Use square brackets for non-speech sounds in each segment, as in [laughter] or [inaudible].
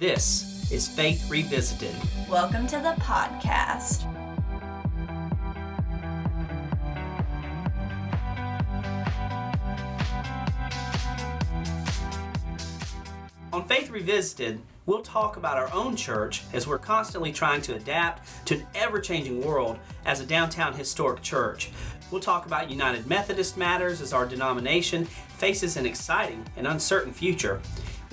This is Faith Revisited. Welcome to the podcast. On Faith Revisited, we'll talk about our own church as we're constantly trying to adapt to an ever changing world as a downtown historic church. We'll talk about United Methodist matters as our denomination faces an exciting and uncertain future.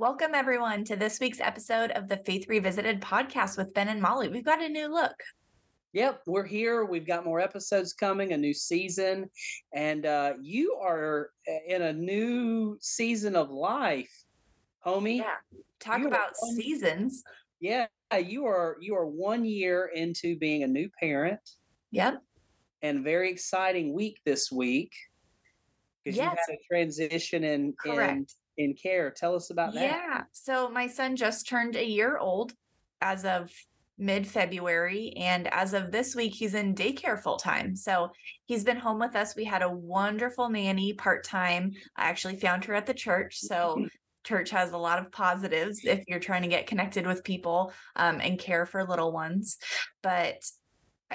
Welcome, everyone, to this week's episode of the Faith Revisited podcast with Ben and Molly. We've got a new look. Yep, we're here. We've got more episodes coming, a new season, and uh, you are uh, in a new season of life, homie. Yeah, talk You about one- seasons. Yeah, you are you are one year into being a new parent, Yep. and very exciting week this week because you Yes. had a transition in Correct. in care. Tell us about that. Yeah. So my son just turned a year old as of mid February. And as of this week, he's in daycare full time. So he's been home with us. We had a wonderful nanny part time. I actually found her at the church. So church has a lot of positives if you're trying to get connected with people um, and care for little ones. But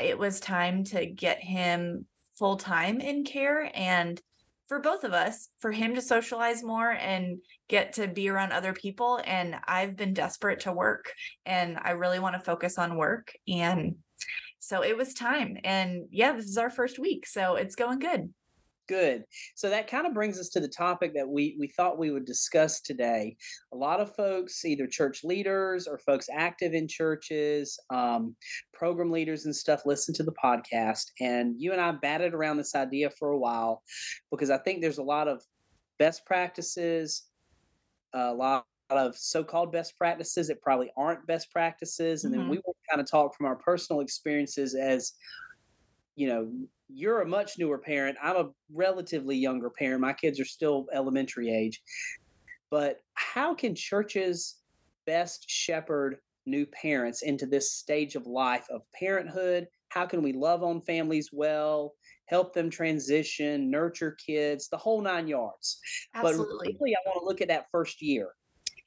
it was time to get him full time in care and for both of us for him to socialize more and get to be around other people and i've been desperate to work and i really want to focus on work and so it was time and yeah this is our first week so it's going good Good. So that kind of brings us to the topic that we we thought we would discuss today. A lot of folks, either church leaders or folks active in churches, um, program leaders and stuff, listen to the podcast. And you and I batted around this idea for a while because I think there's a lot of best practices, a lot of so-called best practices that probably aren't best practices, and then Mhm. we will kind of talk from our personal experiences as you know you're a much newer parent. I'm a relatively younger parent. My kids are still elementary age. But how can churches best shepherd new parents into this stage of life of parenthood? How can we love on families well help them transition nurture kids the whole nine yards? Absolutely. but really i want to look at that first year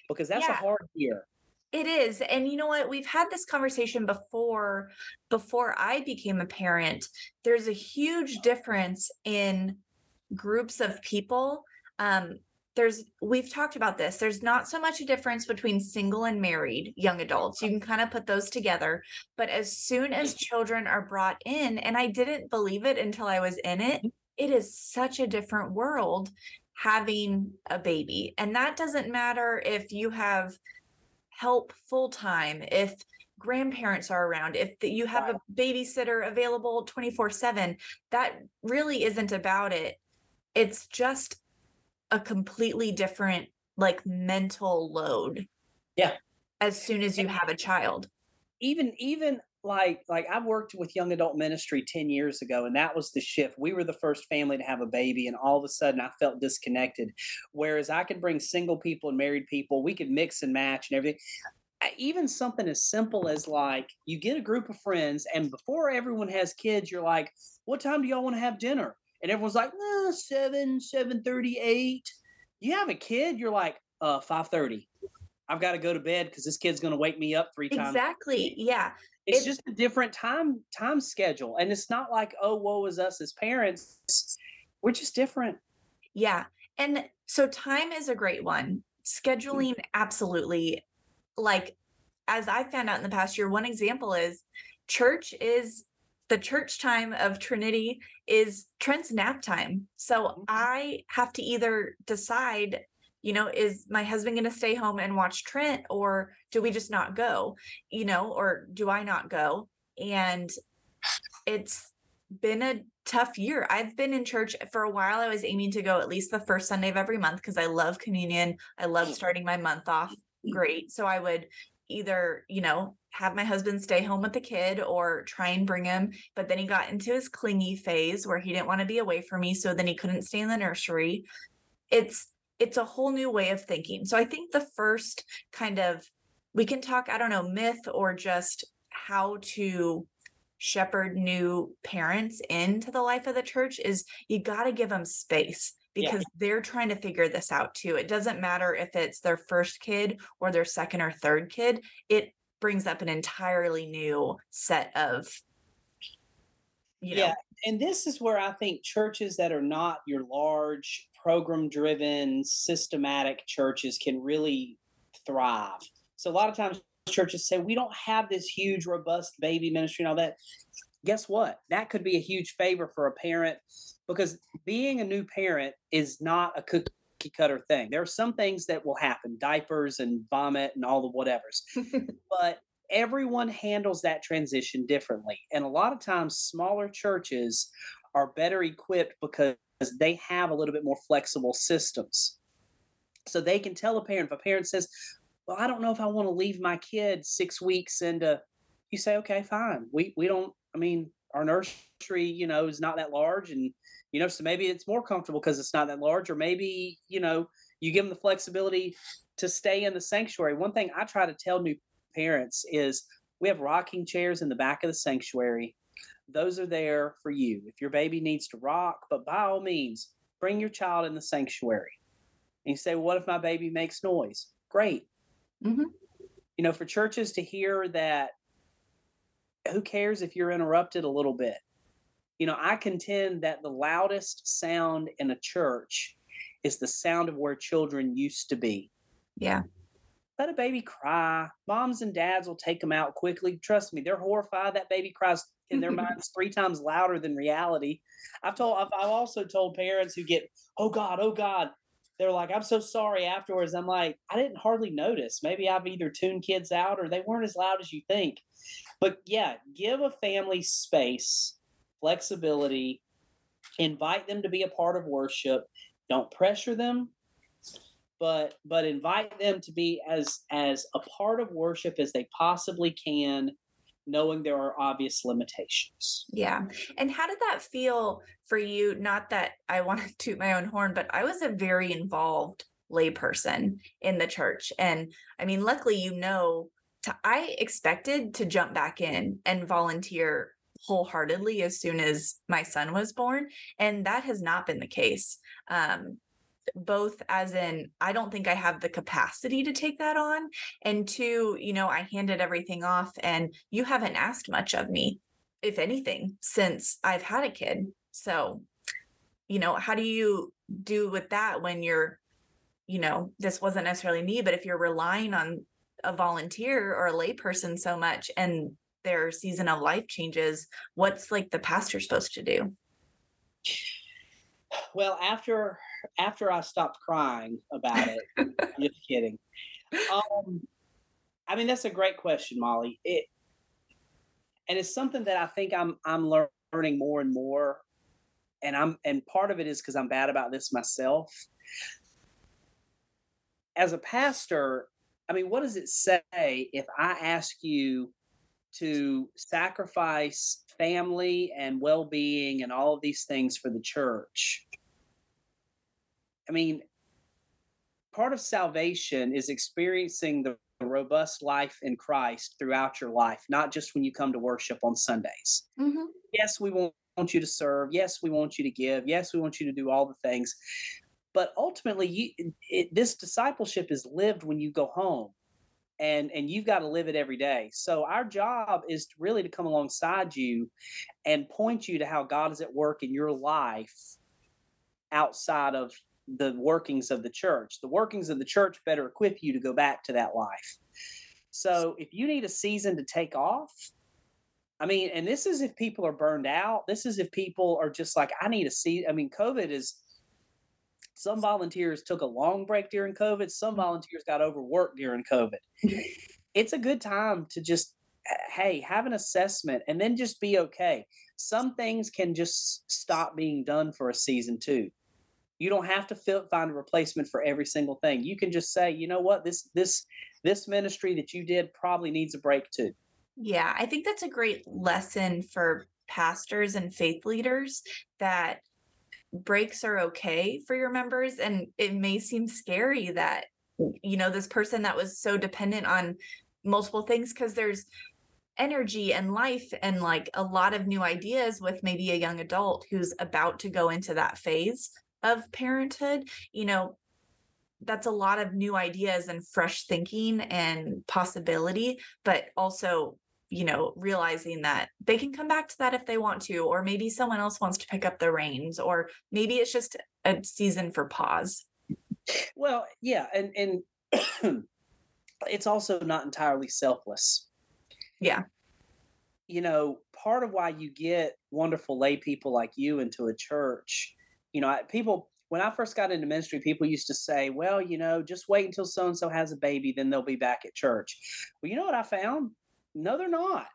because that's a hard year It is. And you know what? We've had this conversation before before I became a parent. There's a huge difference in groups of people. Um there's we've talked about this. There's not so much a difference between single and married young adults. You can kind of put those together, but as soon as children are brought in and I didn't believe it until I was in it, it is such a different world having a baby. And that doesn't matter if you have help full time, if grandparents are around, if the, you have a babysitter available 24 7, that really isn't about it. It's just a completely different, like, mental load. Yeah. As soon as you have a child. even even like like I worked with young adult ministry 10 years ago and that was the shift. We were the first family to have a baby and all of a sudden I felt disconnected. Whereas I could bring single people and married people, we could mix and match and everything. Even something as simple as like you get a group of friends and before everyone has kids, you're like, what time do y'all want to have dinner? And everyone's like, eh, seven, seven thirty, eight. You have a kid, you're like, uh, five thirty. I've got to go to bed because this kid's going to wake me up three times. Exactly. Yeah. It's It's- just a different time time schedule and it's not like oh woe is us as parents we're just different Yeah. And so time is a great one. Scheduling, absolutely. Like, as I found out in the past year, one example is church is the church time of Trinity is Trent's nap time. So Mhm. I have to either decide, you know, is my husband going to stay home and watch Trent or do we just not go, you know, or do I not go? And it's been a tough year. I've been in church eh, for a while. I was aiming to go at least the first Sunday of every month because I love communion. I love starting my month off mm-hmm. great. So I would either, you know, have my husband stay home with the kid or try and bring him. But then he got into his clingy phase where he didn't want to be away from me. So then he couldn't stay in the nursery. It's it's a whole new way of thinking. So I think the first kind of we can talk, I don't know, myth or just how to shepherd new parents into the life of the church is you got to give them space because yeah. they're trying to figure this out too. It doesn't matter if it's their first kid or their second or third kid, it brings up an entirely new set of you know. Yeah. And this is where I think churches that are not your large program driven systematic churches can really thrive. So a lot of times churches say we don't have this huge robust baby ministry and all that guess what that could be a huge favor for a parent because being a new parent is not a cookie cutter thing. There are some things that will happen, diapers and vomit and all the whatevers. [laughs] but everyone handles that transition differently. And a lot of times smaller churches are better equipped because they have a little bit more flexible systems. So they can tell a parent if a parent says, Well, I don't know if I want to leave my kid six weeks into you say, Okay, fine. We we don't I mean, our nursery, you know, is not that large and you know so maybe it's more comfortable because it's not that large or maybe you know you give them the flexibility to stay in the sanctuary one thing i try to tell new parents is we have rocking chairs in the back of the sanctuary those are there for you if your baby needs to rock but by all means bring your child in the sanctuary and you say what if my baby makes noise great mm-hmm. you know for churches to hear that who cares if you're interrupted a little bit you know, I contend that the loudest sound in a church is the sound of where children used to be. Yeah. Let a baby cry. Moms and dads will take them out quickly. Trust me, they're horrified. That baby cries in their [laughs] minds three times louder than reality. I've told, I've, I've also told parents who get, oh God, oh God, they're like, I'm so sorry afterwards. I'm like, I didn't hardly notice. Maybe I've either tuned kids out or they weren't as loud as you think. But yeah, give a family space flexibility, invite them to be a part of worship. Don't pressure them, but but invite them to be as as a part of worship as they possibly can knowing there are obvious limitations. Yeah. And how did that feel for you? Not that I want to [laughs] toot my own horn, but I was a very involved layperson in the church. And I mean, luckily, you know, to, I expected to jump back in and volunteer wholeheartedly as soon as my son was born. And that has not been the case. Um, both as in i don't think i have the capacity to take that on and two you know i handed everything off and you haven't asked much of me if anything since i've had a kid so you know how do you do with that when you're you know this wasn't necessarily me but if you're relying on a volunteer or a layperson so much and their season of life changes, what's like the pastor supposed to do? Well, after after I stopped crying about it, [laughs] just kidding. Um, I mean, that's a great question, Molly. It and it's something that I think I'm I'm learning more and more, and I'm and part of it is because I'm bad about this myself. As a pastor, I mean, what does it say if I ask you to sacrifice family and well being and all of these things for the church. I mean, part of salvation is experiencing the robust life in Christ throughout your life, not just when you come to worship on Sundays. Mm-hmm. Yes, we want you to serve. Yes, we want you to give. Yes, we want you to do all the things. But ultimately, you, it, this discipleship is lived when you go home and and you've got to live it every day so our job is really to come alongside you and point you to how god is at work in your life outside of the workings of the church the workings of the church better equip you to go back to that life so if you need a season to take off i mean and this is if people are burned out this is if people are just like i need a see i mean covid is some volunteers took a long break during COVID. Some mm. volunteers got overworked during COVID. it's a good time to just, hey, have an assessment and then just be okay. some things can just stop being done for a season too. You don't have to find a replacement for every single thing. You can just say, you know what, this this this ministry that you did probably needs a break too. Yeah, I think that's a great lesson for pastors and faith leaders that breaks are okay for your members and it may seem scary that you know this person that was so dependent on multiple things because there's energy and life and like a lot of new ideas with maybe a young adult who's about to go into that phase of parenthood you know that's a lot of new ideas and fresh thinking and possibility but also you know realizing that they can come back to that if they want to or maybe someone else wants to pick up the reins or maybe it's just a season for pause. Well yeah and and [clears throat] it's also not entirely selfless. Yeah. You know part of why you get wonderful lay people like you into a church you know people when i first got into ministry people used to say well you know just wait until so and so has a baby then they'll be back at church well you know what i found no, they're not.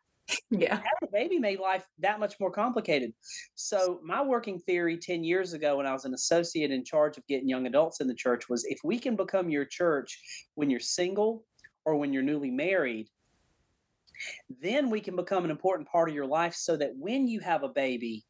Yeah. Having a baby made life that much more complicated. So, my working theory 10 years ago, when I was an associate in charge of getting young adults in the church, was if we can become your church when you're single or when you're newly married, then we can become an important part of your life so that when you have a baby,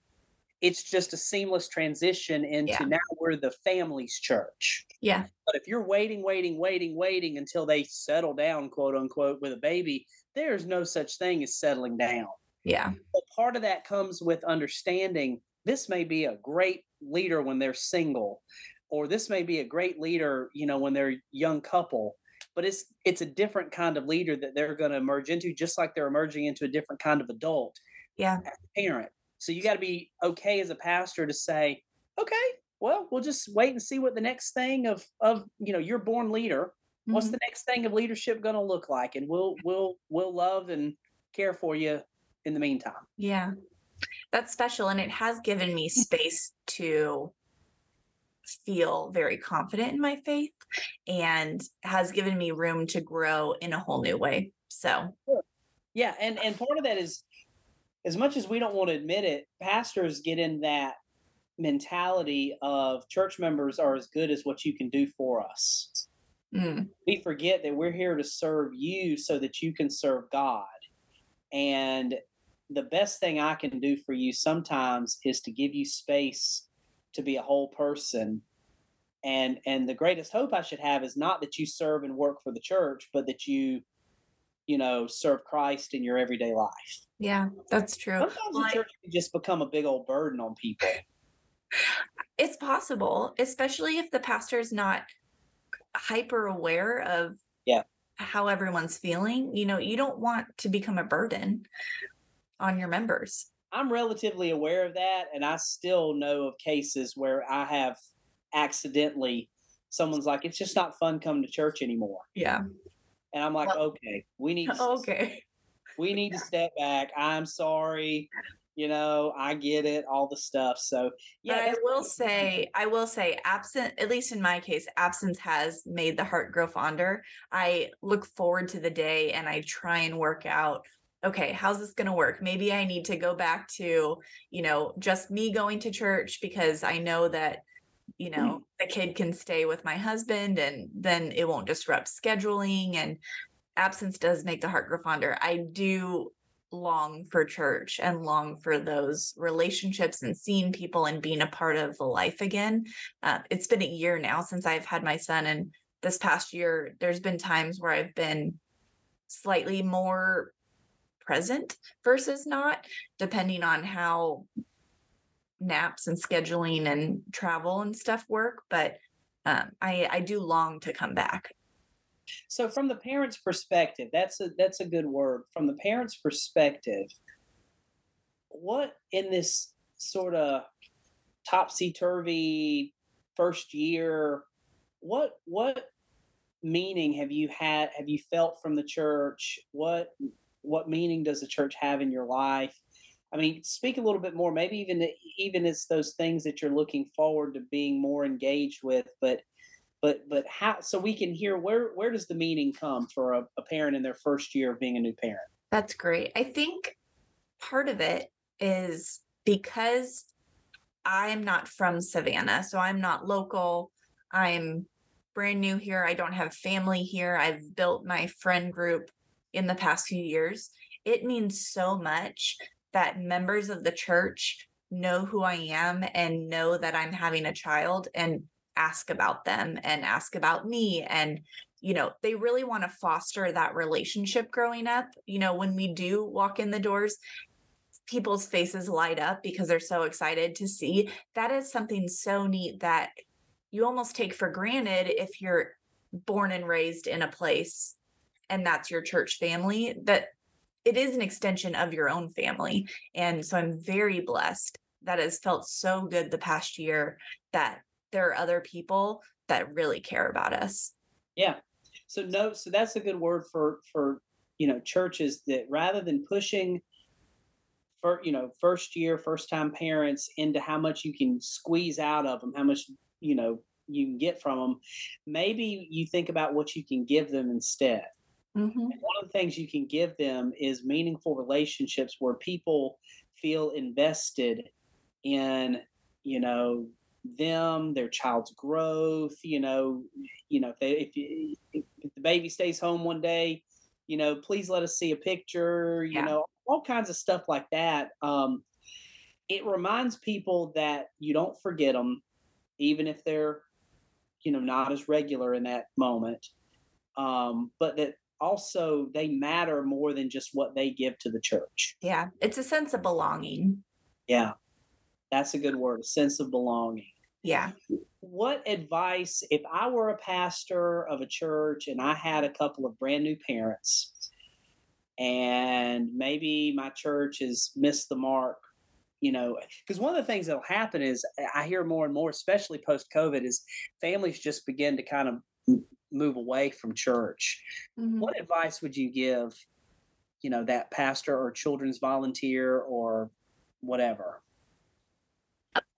it's just a seamless transition into yeah. now we're the family's church. Yeah. But if you're waiting, waiting, waiting, waiting until they settle down, quote unquote, with a baby, there's no such thing as settling down. Yeah. But part of that comes with understanding this may be a great leader when they're single, or this may be a great leader, you know, when they're a young couple. But it's it's a different kind of leader that they're going to emerge into, just like they're emerging into a different kind of adult. Yeah. Parent. So you got to be okay as a pastor to say, okay, well, we'll just wait and see what the next thing of of you know your born leader mm-hmm. what's the next thing of leadership going to look like? And we'll we'll we'll love and care for you in the meantime. Yeah. That's special and it has given me space to feel very confident in my faith and has given me room to grow in a whole new way so. Yeah and and part of that is as much as we don't want to admit it pastors get in that mentality of church members are as good as what you can do for us Mm. We forget that we're here to serve you so that you can serve God. And the best thing I can do for you sometimes is to give you space to be a whole person. And and the greatest hope I should have is not that you serve and work for the church, but that you you know serve Christ in your everyday life. Yeah, that's true. Sometimes the church can just become a big old burden on people. It's possible, especially if the pastor is not hyper aware of yeah how everyone's feeling you know you don't want to become a burden on your members i'm relatively aware of that and i still know of cases where i have accidentally someone's like it's just not fun coming to church anymore yeah and i'm like well, okay we need to [laughs] okay. we need to step back. I'm sorry you know i get it all the stuff. So yeah but i will say i will say absent at least in my case absence has made the heart grow fonder. I look forward to the day and i try and work out okay how's this going to work? Maybe i need to go back to you know just me going to church because i know that you know the kid can stay with my husband and then it won't disrupt scheduling and absence does make the heart grow fonder i do long for church and long for those relationships and seeing people and being a part of the life again. Uh, it's been a year now since I've had my son, and this past year, there's been times where I've been slightly more present versus not, depending on how naps and scheduling and travel and stuff work. But um, I I do long to come back. So from the parents' perspective, that's a that's a good word. From the parents' perspective, what in this sort of topsy turvy first year, what what meaning have you had have you felt from the church? What what meaning does the church have in your life? I mean, speak a little bit more. Maybe even even it's those things that you're looking forward to being more engaged with, but but but how so we can hear where where does the meaning come for a, a parent in their first year of being a new parent that's great i think part of it is because I'm not from Savannah, so I'm not local. I'm brand new here. I don't have family here. I've built my friend group in the past few years. It means so much that members of the church know who I am and know that I'm having a child and ask about them and ask about me and you know they really want to foster that relationship growing up. You know when we do walk in the doors people's faces light up because they're so excited to see. That is something so neat that you almost take for granted if you're born and raised in a place and that's your church family that it is an extension of your own family and so i'm very blessed that has felt so good the past year that there are other people that really care about us. Yeah. So no, so that's a good word for for you know churches that rather than pushing for you know first year first time parents into how much you can squeeze out of them, how much you know you can get from them, maybe you think about what you can give them instead. Mm-hmm. One of the things you can give them is meaningful relationships where people feel invested in you know them, their child's growth. You know, you know if they if, you, if the baby stays home one day, you know, please let us see a picture. You yeah. know, all kinds of stuff like that. Um, it reminds people that you don't forget them, even if they're, you know, not as regular in that moment. Um, but that also they matter more than just what they give to the church. Yeah, it's a sense of belonging. Yeah, that's a good word, a sense of belonging. Yeah. What advice, if I were a pastor of a church and I had a couple of brand new parents, and maybe my church has missed the mark, you know, because one of the things that'll happen is I hear more and more, especially post COVID, is families just begin to kind of move away from church. Mm-hmm. What advice would you give, you know, that pastor or children's volunteer or whatever?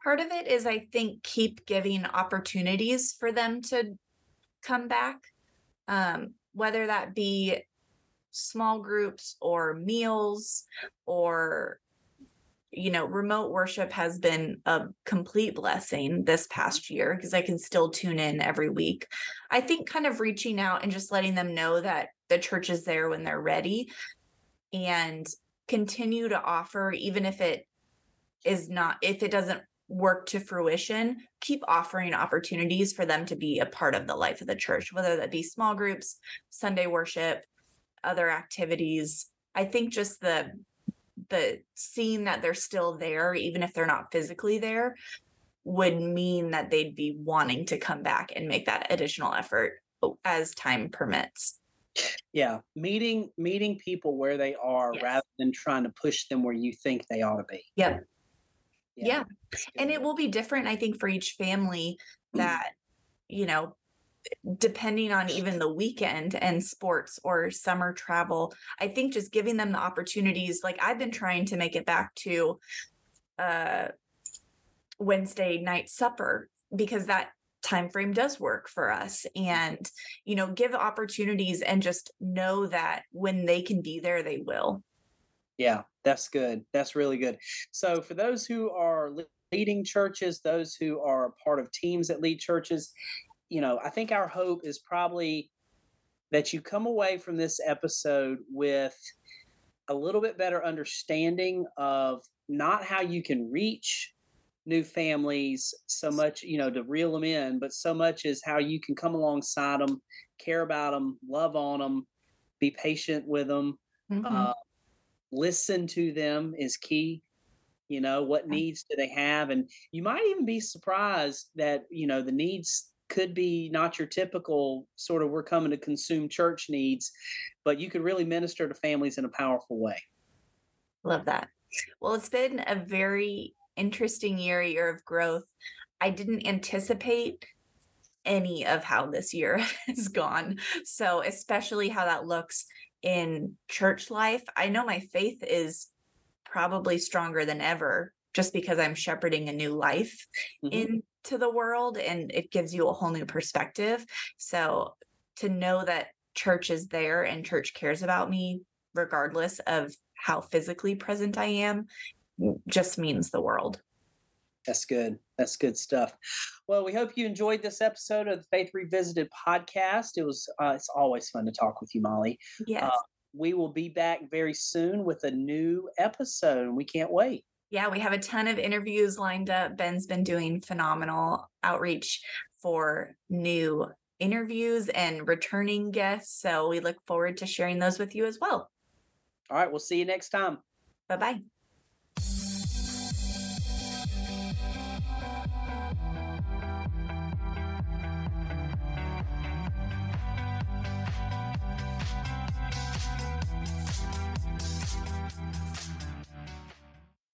part of it is I think keep giving opportunities for them to come back, um, whether that be small groups or meals or you know remote worship has been a complete blessing this past year because i can still tune in every week i think kind of reaching out and just letting them know that the church is there when they're ready and continue to offer even if it is not if it doesn't work to fruition, keep offering opportunities for them to be a part of the life of the church, whether that be small groups, Sunday worship, other activities. I think just the the seeing that they're still there, even if they're not physically there, would mean that they'd be wanting to come back and make that additional effort as time permits. Yeah, meeting meeting people where they are yes. rather than trying to push them where you think they ought to be. Yep. Yeah. yeah. And it will be different, I think, for each family mm. that, you know, depending on even the weekend and sports or summer travel i think just giving them the opportunities like i've been trying to make it back to uh wednesday night supper because that time frame does work for us and you know give opportunities and just know that when they can be there they will yeah, that's good. That's really good. So, for those who are leading churches, those who are part of teams that lead churches, you know, I think our hope is probably that you come away from this episode with a little bit better understanding of not how you can reach new families so much, you know, to reel them in, but so much as how you can come alongside them, care about them, love on them, be patient with them, mm-hmm. uh, listen to them is key you know what needs do they have and you might even be surprised that you know the needs could be not your typical sort of we're coming to consume church needs but you could really minister to families in a powerful way. Love that. Well it's been a very interesting year year of growth. I didn't anticipate any of how this year [laughs] has gone so especially how that looks in church life, I know my faith is probably stronger than ever just because I'm shepherding a new life mm-hmm. into the world and it gives you a whole new perspective. So to know that church is there and church cares about me regardless of how physically present I am just means the world. That's good. That's good stuff. Well, we hope you enjoyed this episode of the Faith Revisited podcast. It was uh, it's always fun to talk with you, Molly. Yes. Uh, we will be back very soon with a new episode, we can't wait. Yeah, we have a ton of interviews lined up. Ben's been doing phenomenal outreach for new interviews and returning guests. So we look forward to sharing those with you as well. All right, we'll see you next time. Bye bye.